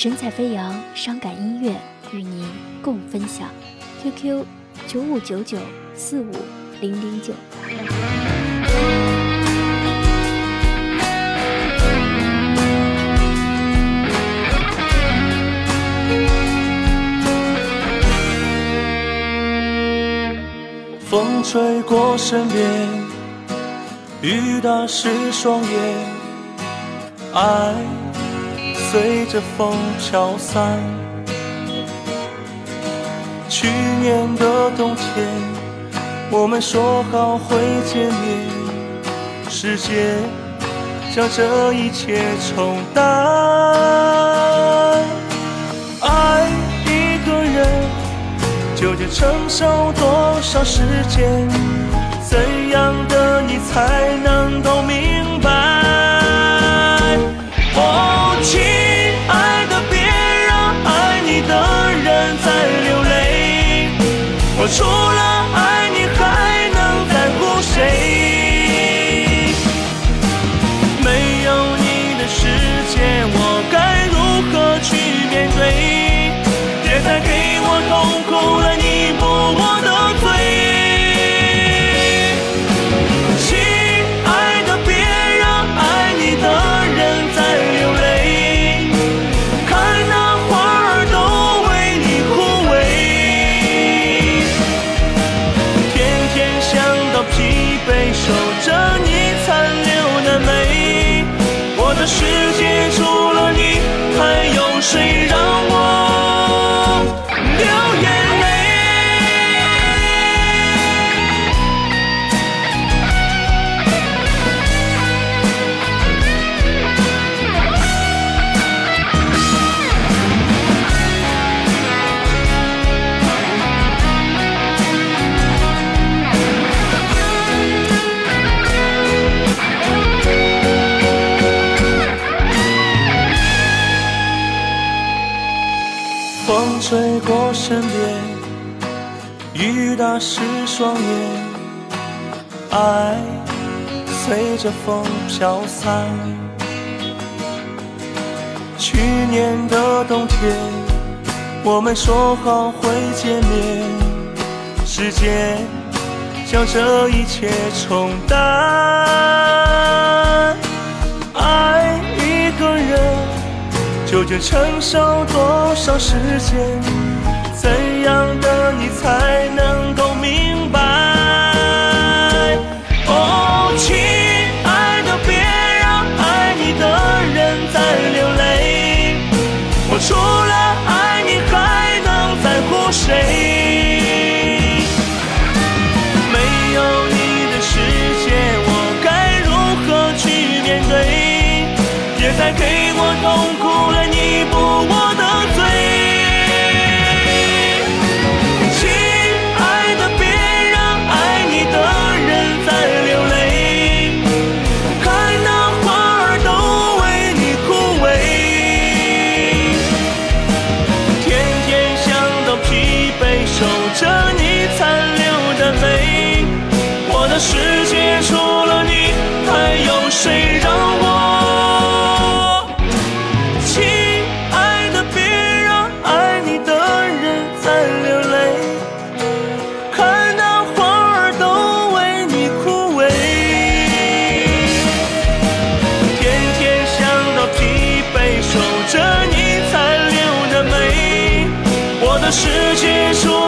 神采飞扬，伤感音乐与您共分享。QQ：九五九九四五零零九。风吹过身边，雨打湿双眼，爱随着风飘散。去年的冬天，我们说好会见面，时间将这一切冲淡。爱一个人。究竟承受多少时间？怎样的你才能世界吹过身边，雨打湿双眼，爱随着风飘散。去年的冬天，我们说好会见面，时间将这一切冲淡。究竟承受多少时间？怎样的你才能够明白？哦，亲爱的，别让爱你的人再流泪。我除了爱你，还能在乎谁？没有你的世界，我该如何去面对？别再给痛苦了，你不问。世界中。